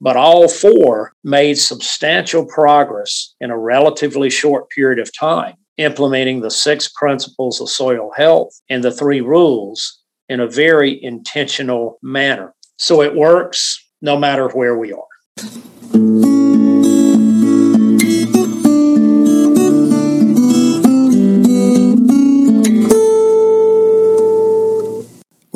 but all four made substantial progress in a relatively short period of time, implementing the six principles of soil health and the three rules in a very intentional manner. So it works no matter where we are.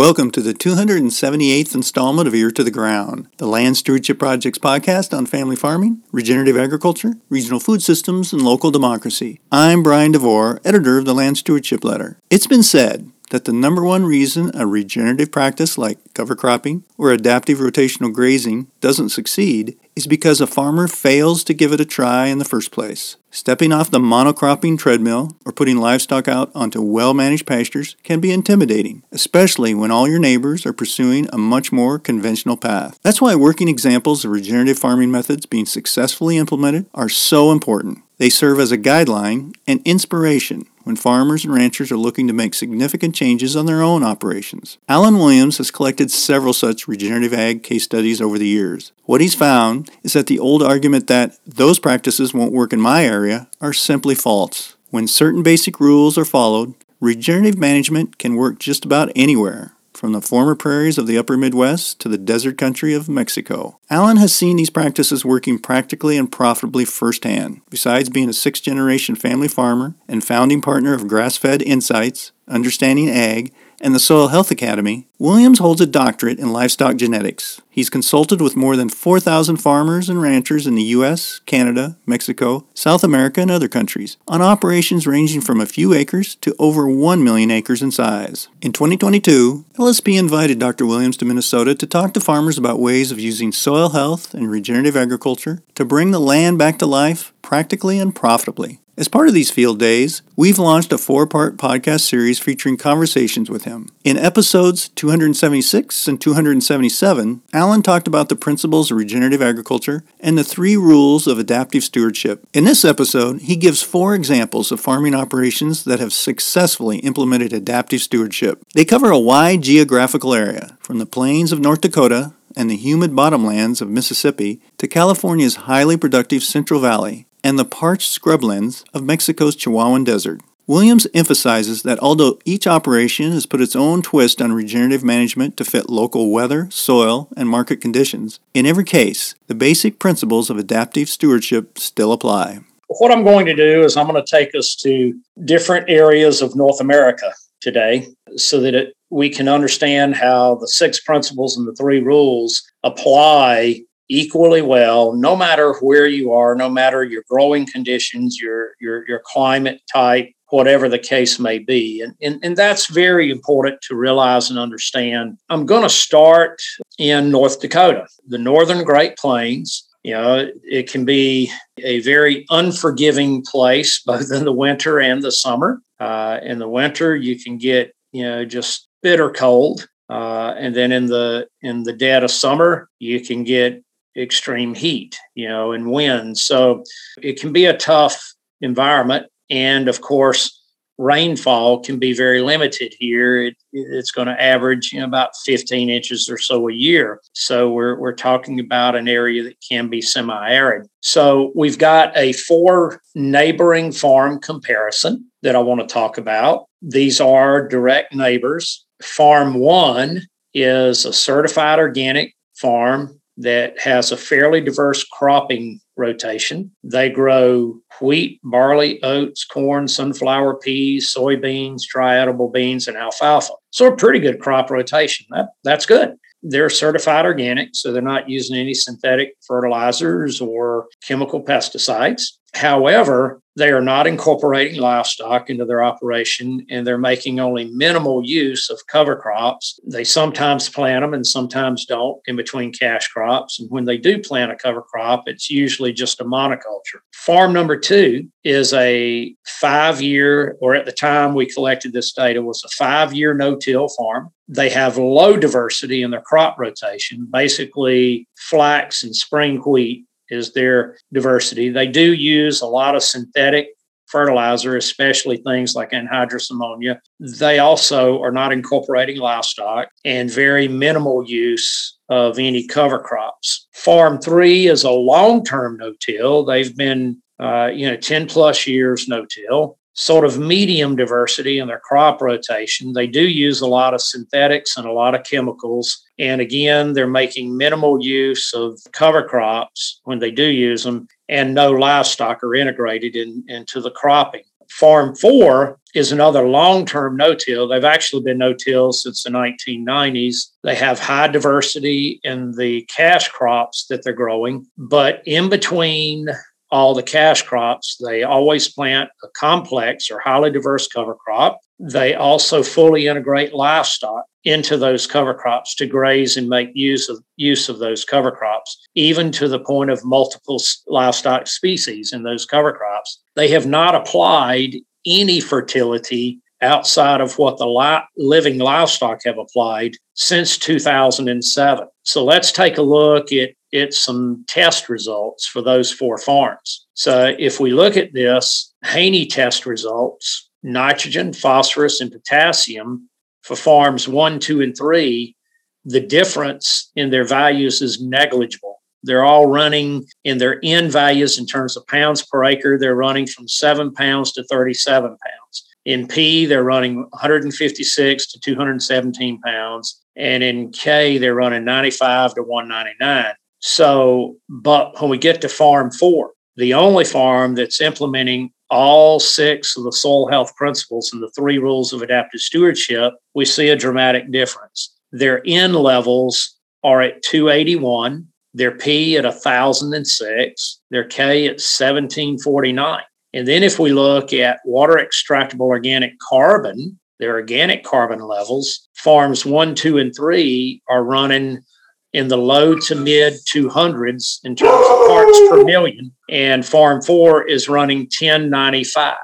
Welcome to the 278th installment of Ear to the Ground, the Land Stewardship Project's podcast on family farming, regenerative agriculture, regional food systems, and local democracy. I'm Brian DeVore, editor of the Land Stewardship Letter. It's been said that the number one reason a regenerative practice like cover cropping or adaptive rotational grazing doesn't succeed is because a farmer fails to give it a try in the first place. Stepping off the monocropping treadmill or putting livestock out onto well managed pastures can be intimidating, especially when all your neighbors are pursuing a much more conventional path. That's why working examples of regenerative farming methods being successfully implemented are so important. They serve as a guideline and inspiration when farmers and ranchers are looking to make significant changes on their own operations. Allen Williams has collected several such regenerative ag case studies over the years. What he's found is that the old argument that those practices won't work in my area are simply false. When certain basic rules are followed, regenerative management can work just about anywhere from the former prairies of the upper Midwest to the desert country of Mexico. Allen has seen these practices working practically and profitably firsthand. Besides being a sixth generation family farmer and founding partner of Grass Fed Insights, Understanding Ag, and the Soil Health Academy, Williams holds a doctorate in livestock genetics. He's consulted with more than 4,000 farmers and ranchers in the U.S., Canada, Mexico, South America, and other countries on operations ranging from a few acres to over 1 million acres in size. In 2022, LSP invited Dr. Williams to Minnesota to talk to farmers about ways of using soil health and regenerative agriculture to bring the land back to life practically and profitably. As part of these field days, we've launched a four part podcast series featuring conversations with him. In episodes 276 and 277, Allen talked about the principles of regenerative agriculture and the three rules of adaptive stewardship. In this episode, he gives four examples of farming operations that have successfully implemented adaptive stewardship. They cover a wide geographical area, from the plains of North Dakota and the humid bottomlands of Mississippi to California's highly productive Central Valley and the parched scrublands of Mexico's Chihuahuan Desert. Williams emphasizes that although each operation has put its own twist on regenerative management to fit local weather, soil, and market conditions, in every case, the basic principles of adaptive stewardship still apply. What I'm going to do is I'm going to take us to different areas of North America today so that it, we can understand how the six principles and the three rules apply equally well, no matter where you are, no matter your growing conditions, your your your climate type, whatever the case may be. And, and, and that's very important to realize and understand. I'm going to start in North Dakota, the northern Great Plains. You know, it can be a very unforgiving place, both in the winter and the summer. Uh, in the winter, you can get, you know, just bitter cold. Uh, and then in the in the dead of summer, you can get extreme heat, you know, and wind. So it can be a tough environment. And of course, rainfall can be very limited here. It, it's going to average you know, about 15 inches or so a year. So we're, we're talking about an area that can be semi arid. So we've got a four neighboring farm comparison that I want to talk about. These are direct neighbors. Farm one is a certified organic farm that has a fairly diverse cropping rotation. They grow wheat, barley, oats, corn, sunflower, peas, soybeans, dry edible beans, and alfalfa. So a pretty good crop rotation. That, that's good. They're certified organic, so they're not using any synthetic fertilizers or chemical pesticides. However, they are not incorporating livestock into their operation and they're making only minimal use of cover crops. They sometimes plant them and sometimes don't in between cash crops. And when they do plant a cover crop, it's usually just a monoculture. Farm number two is a five year, or at the time we collected this data, was a five year no till farm. They have low diversity in their crop rotation, basically flax and spring wheat is their diversity. They do use a lot of synthetic fertilizer, especially things like anhydrous ammonia. They also are not incorporating livestock and very minimal use of any cover crops. Farm three is a long term no till. They've been, uh, you know, 10 plus years no till sort of medium diversity in their crop rotation. They do use a lot of synthetics and a lot of chemicals. And again, they're making minimal use of cover crops when they do use them, and no livestock are integrated in, into the cropping. Farm four is another long term no till. They've actually been no till since the 1990s. They have high diversity in the cash crops that they're growing, but in between all the cash crops. They always plant a complex or highly diverse cover crop. They also fully integrate livestock into those cover crops to graze and make use of use of those cover crops, even to the point of multiple livestock species in those cover crops. They have not applied any fertility outside of what the li- living livestock have applied since 2007. So let's take a look at, at some test results for those four farms. So if we look at this Haney test results, nitrogen, phosphorus, and potassium for farms one, two, and three, the difference in their values is negligible. They're all running in their end values in terms of pounds per acre. They're running from seven pounds to 37 pounds. In P, they're running 156 to 217 pounds. And in K, they're running 95 to 199. So, but when we get to farm four, the only farm that's implementing all six of the soil health principles and the three rules of adaptive stewardship, we see a dramatic difference. Their N levels are at 281, their P at 1006, their K at 1749. And then if we look at water extractable organic carbon, their organic carbon levels, farms one, two, and three are running in the low to mid 200s in terms of parts per million. And farm four is running 1095,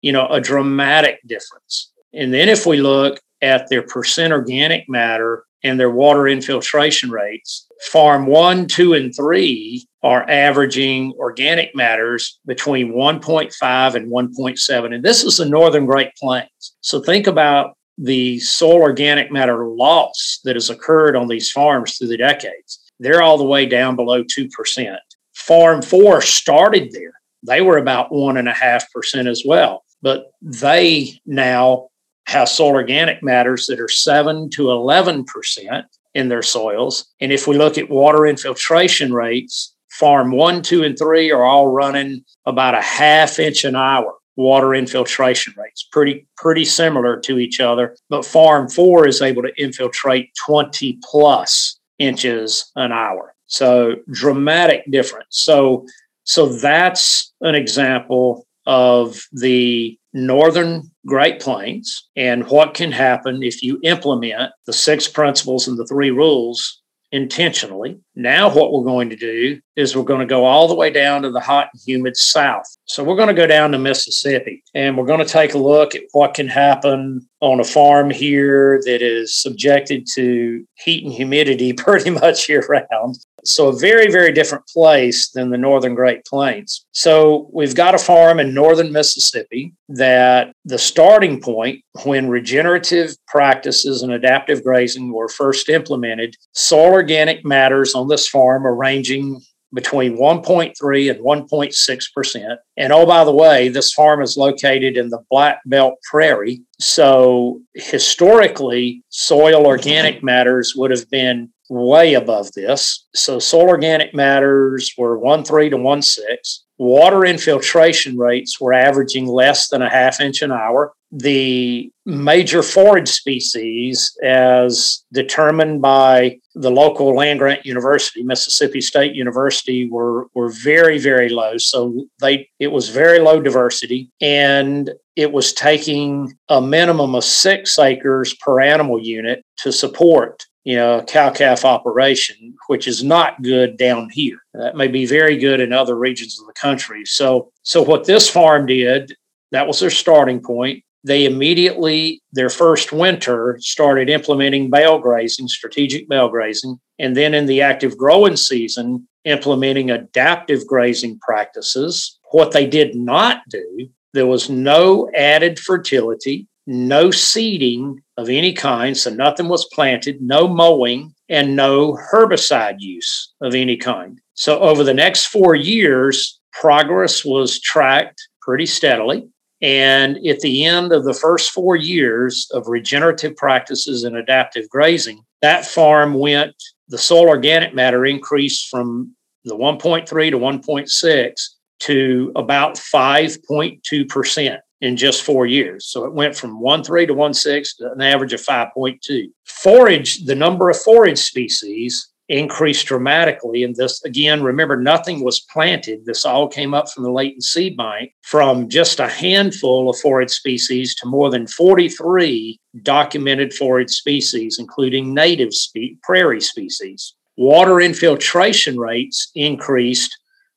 you know, a dramatic difference. And then if we look at their percent organic matter and their water infiltration rates, farm one, two, and three are averaging organic matters between 1.5 and 1.7. And this is the northern Great Plains. So think about the soil organic matter loss that has occurred on these farms through the decades. They're all the way down below 2%. Farm four started there. They were about 1.5% as well. But they now soil organic matters that are 7 to 11% in their soils. And if we look at water infiltration rates, farm one, two, and three are all running about a half inch an hour water infiltration rates, pretty pretty similar to each other. But farm four is able to infiltrate 20 plus inches an hour. So dramatic difference. So so that's an example of the northern Great Plains and what can happen if you implement the six principles and the three rules intentionally. Now, what we're going to do is we're going to go all the way down to the hot and humid south. So, we're going to go down to Mississippi and we're going to take a look at what can happen on a farm here that is subjected to heat and humidity pretty much year round. So, a very, very different place than the northern Great Plains. So, we've got a farm in northern Mississippi that the starting point when regenerative practices and adaptive grazing were first implemented, soil organic matters on this farm are ranging between 1.3 and 1.6%. And oh, by the way, this farm is located in the Black Belt Prairie. So historically, soil organic matters would have been way above this. So soil organic matters were 1.3 to 1.6. Water infiltration rates were averaging less than a half inch an hour. The major forage species, as determined by the local land grant university, Mississippi State University, were, were very, very low. So they it was very low diversity. And it was taking a minimum of six acres per animal unit to support you know, cow calf operation, which is not good down here. That may be very good in other regions of the country. So, so what this farm did, that was their starting point. They immediately, their first winter, started implementing bale grazing, strategic bale grazing. And then in the active growing season, implementing adaptive grazing practices. What they did not do There was no added fertility, no seeding of any kind, so nothing was planted, no mowing, and no herbicide use of any kind. So over the next four years, progress was tracked pretty steadily. And at the end of the first four years of regenerative practices and adaptive grazing, that farm went, the soil organic matter increased from the 1.3 to 1.6 to about 5.2% in just four years. So it went from 1.3 to 1.6 to an average of 5.2. Forage, the number of forage species increased dramatically. And this, again, remember, nothing was planted. This all came up from the latent seed bank from just a handful of forage species to more than 43 documented forage species, including native spe- prairie species. Water infiltration rates increased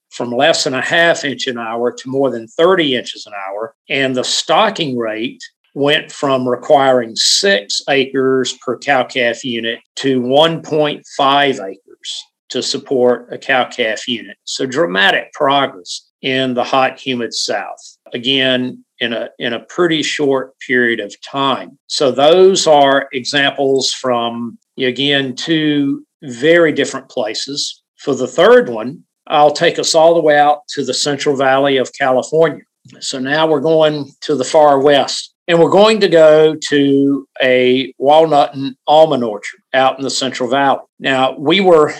from less than a half inch an hour to more than 30 inches an hour. And the stocking rate went from requiring six acres per cow calf unit to 1.5 acres to support a cow calf unit. So dramatic progress in the hot, humid South. Again, in a in a pretty short period of time. So those are examples from again two very different places. For the third one, I'll take us all the way out to the Central Valley of California. So now we're going to the far west and we're going to go to a walnut and almond orchard out in the Central Valley. Now, we were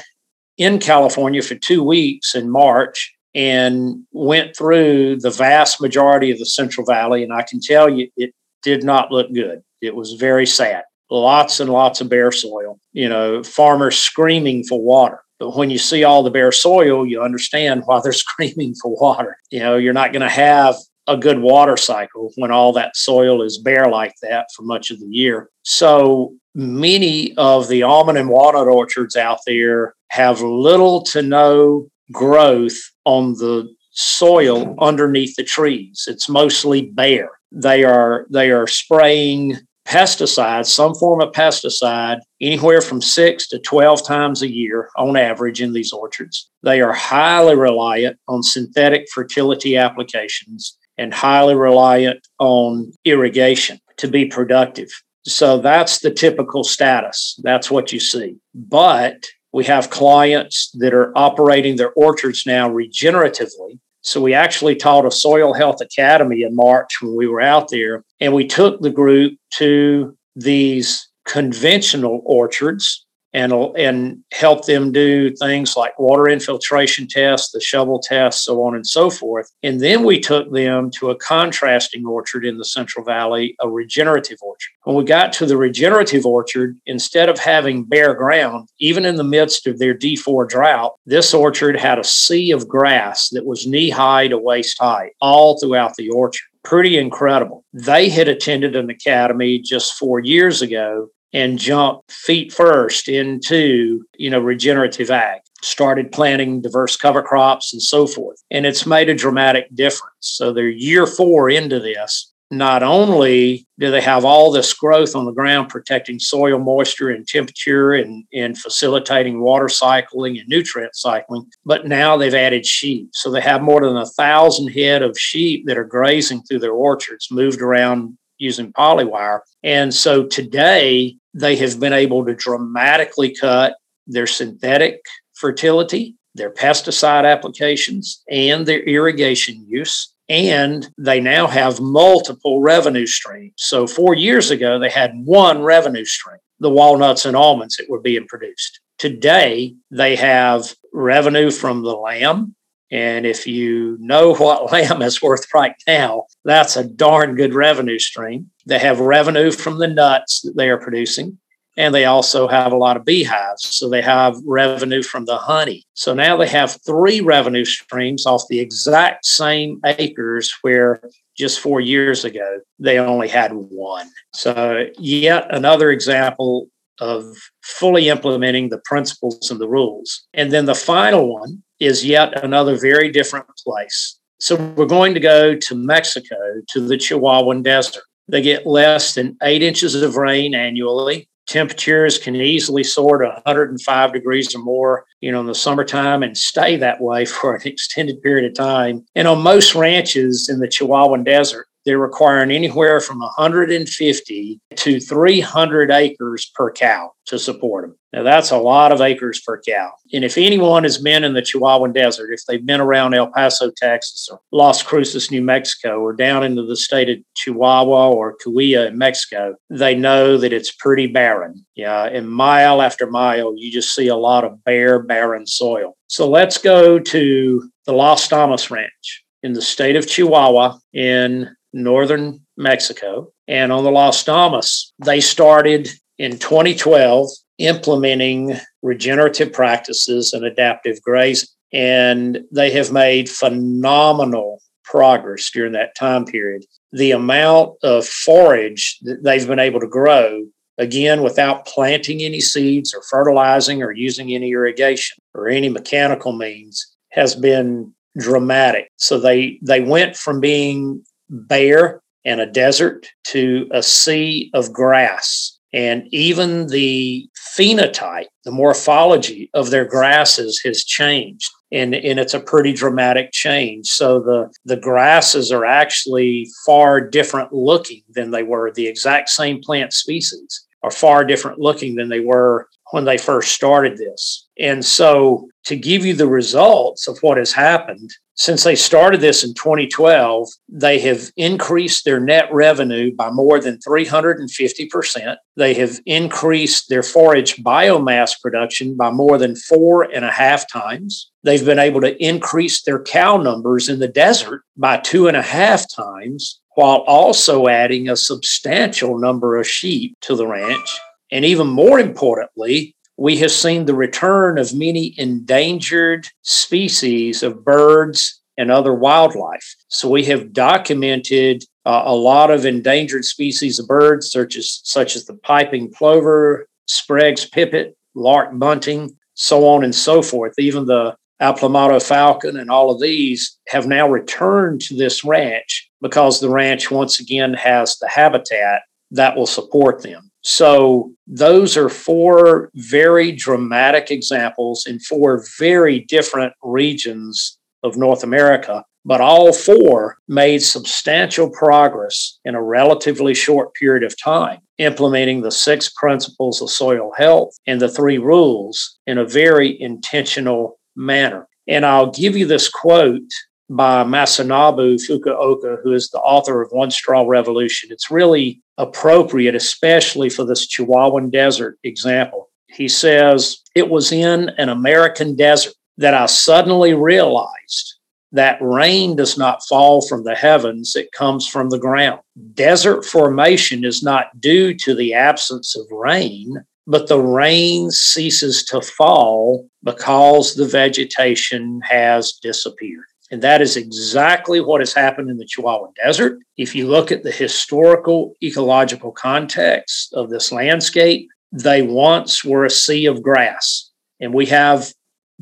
in California for two weeks in March and went through the vast majority of the Central Valley. And I can tell you, it did not look good. It was very sad. Lots and lots of bare soil, you know, farmers screaming for water. But when you see all the bare soil, you understand why they're screaming for water. You know, you're not going to have a good water cycle when all that soil is bare like that for much of the year. So many of the almond and walnut orchards out there have little to no growth on the soil underneath the trees. It's mostly bare. They are they are spraying pesticides, some form of pesticide, anywhere from six to 12 times a year on average in these orchards. They are highly reliant on synthetic fertility applications and highly reliant on irrigation to be productive. So that's the typical status. That's what you see. But we have clients that are operating their orchards now regeneratively. So we actually taught a soil health academy in March when we were out there, and we took the group to these conventional orchards and and help them do things like water infiltration tests, the shovel tests, so on and so forth. And then we took them to a contrasting orchard in the Central Valley, a regenerative orchard. When we got to the regenerative orchard, instead of having bare ground, even in the midst of their D4 drought, this orchard had a sea of grass that was knee high to waist high all throughout the orchard pretty incredible. They had attended an academy just four years ago and jumped feet first into, you know, regenerative ag, started planting diverse cover crops and so forth. And it's made a dramatic difference. So they're year four into this. Not only do they have all this growth on the ground protecting soil moisture and temperature and, and facilitating water cycling and nutrient cycling, but now they've added sheep. So they have more than a thousand head of sheep that are grazing through their orchards, moved around using polywire. And so today they have been able to dramatically cut their synthetic fertility, their pesticide applications, and their irrigation use. And they now have multiple revenue streams. So, four years ago, they had one revenue stream the walnuts and almonds that were being produced. Today, they have revenue from the lamb. And if you know what lamb is worth right now, that's a darn good revenue stream. They have revenue from the nuts that they are producing. And they also have a lot of beehives. So they have revenue from the honey. So now they have three revenue streams off the exact same acres where just four years ago they only had one. So, yet another example of fully implementing the principles and the rules. And then the final one is yet another very different place. So, we're going to go to Mexico to the Chihuahuan Desert. They get less than eight inches of rain annually. temperatures can easily soar to 105 degrees or more, you know, in the summertime and stay that way for an extended period of time. And on most ranches in the Chihuahuan Desert, they're requiring anywhere from 150 to 300 acres per cow to support them. Now, that's a lot of acres per cow. And if anyone has been in the Chihuahuan Desert, if they've been around El Paso, Texas, or Las Cruces, New Mexico, or down into the state of Chihuahua or Coahuila in Mexico, they know that it's pretty barren. Yeah, and mile after mile, you just see a lot of bare, barren soil. So let's go to the Las Damas Ranch in the state of Chihuahua in northern Mexico. And on the Las Damas, they started in 2012 implementing regenerative practices and adaptive grazing. And they have made phenomenal progress during that time period. The amount of forage that they've been able to grow, again, without planting any seeds or fertilizing or using any irrigation or any mechanical means, has been dramatic. So they they went from being bare and a desert to a sea of grass. And even the phenotype, the morphology of their grasses has changed. And, and it's a pretty dramatic change. So the, the grasses are actually far different looking than they were. The exact same plant species are far different looking than they were when they first started this. And so to give you the results of what has happened, since they started this in 2012, they have increased their net revenue by more than 350%. They have increased their forage biomass production by more than four and a half times. They've been able to increase their cow numbers in the desert by two and a half times, while also adding a substantial number of sheep to the ranch. And even more importantly, we have seen the return of many endangered species of birds and other wildlife. So we have documented uh, a lot of endangered species of birds, such as such as the piping plover, Sprague's pipit, lark bunting, so on and so forth. Even the Aplomado falcon and all of these have now returned to this ranch because the ranch once again has the habitat that will support them. So, those are four very dramatic examples in four very different regions of North America, but all four made substantial progress in a relatively short period of time, implementing the six principles of soil health and the three rules in a very intentional manner. And I'll give you this quote by Masanobu Fukuoka, who is the author of One Straw Revolution. It's really appropriate, especially for this Chihuahuan Desert example. He says, It was in an American desert that I suddenly realized that rain does not fall from the heavens, it comes from the ground. Desert formation is not due to the absence of rain, but the rain ceases to fall because the vegetation has disappeared. And that is exactly what has happened in the Chihuahuan Desert. If you look at the historical ecological context of this landscape, they once were a sea of grass. And we have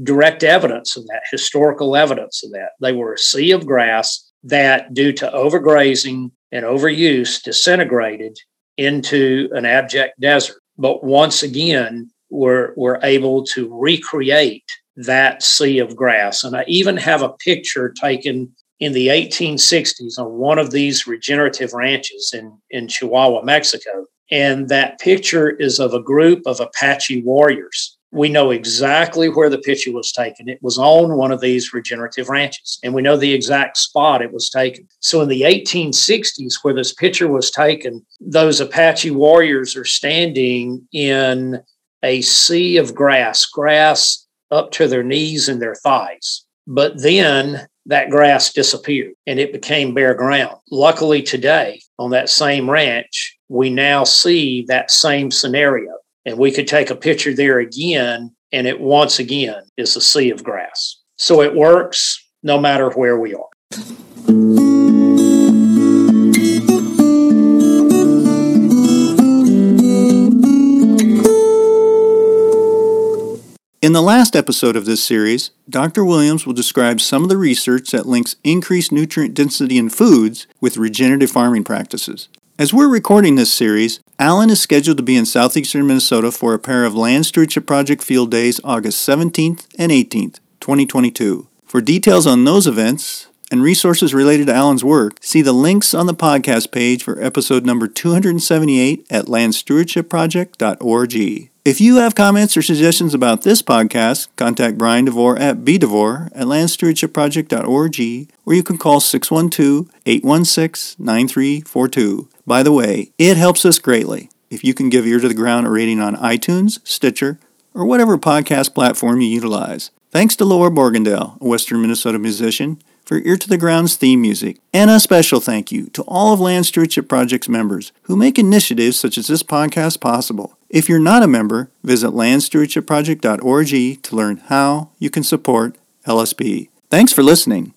direct evidence of that, historical evidence of that. They were a sea of grass that, due to overgrazing and overuse, disintegrated into an abject desert. But once again, we're, we're able to recreate that sea of grass. And I even have a picture taken in the 1860s on one of these regenerative ranches in, in Chihuahua, Mexico. And that picture is of a group of Apache warriors. We know exactly where the picture was taken. It was on one of these regenerative ranches, and we know the exact spot it was taken. So, in the 1860s, where this picture was taken, those Apache warriors are standing in a sea of grass, grass up to their knees and their thighs. But then that grass disappeared and it became bare ground. Luckily, today on that same ranch, we now see that same scenario. And we could take a picture there again, and it once again is a sea of grass. So it works no matter where we are. In the last episode of this series, Dr. Williams will describe some of the research that links increased nutrient density in foods with regenerative farming practices. As we're recording this series, Allen is scheduled to be in southeastern Minnesota for a pair of Land Stewardship Project Field Days August 17th and 18th, 2022. For details on those events and resources related to Allen's work, see the links on the podcast page for episode number 278 at landstewardshipproject.org. If you have comments or suggestions about this podcast, contact Brian DeVore at bdevore at landstewardshipproject.org or you can call 612-816-9342. By the way, it helps us greatly if you can give Ear to the Ground a rating on iTunes, Stitcher, or whatever podcast platform you utilize. Thanks to Laura Borgendale, a Western Minnesota musician, for Ear to the Ground's theme music. And a special thank you to all of Land Stewardship Project's members who make initiatives such as this podcast possible. If you're not a member, visit landstewardshipproject.org to learn how you can support LSP. Thanks for listening.